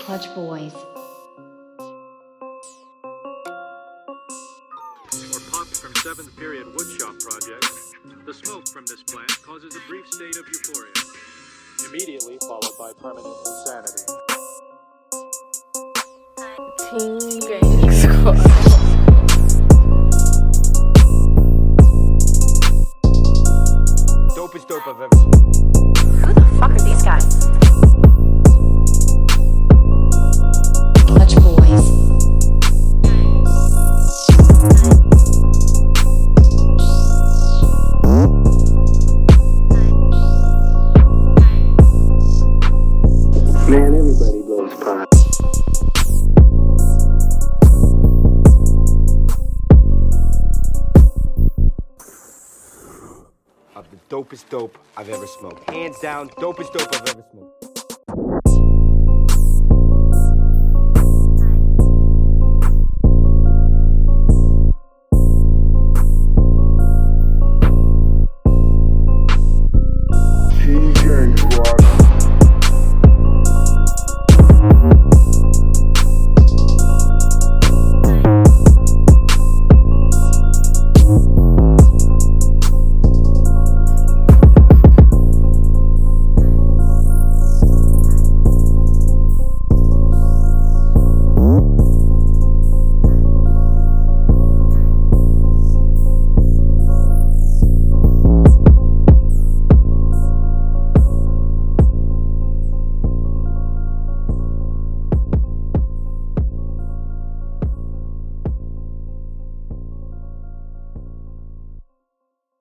Clutch Boys. Or pop from Seventh Period Woodshop Project. The smoke from this plant causes a brief state of euphoria, immediately followed by permanent insanity. Team Gang Squad. dopest dope I've ever seen. Of the dopest dope I've ever smoked. Hands down, dopest dope I've ever smoked.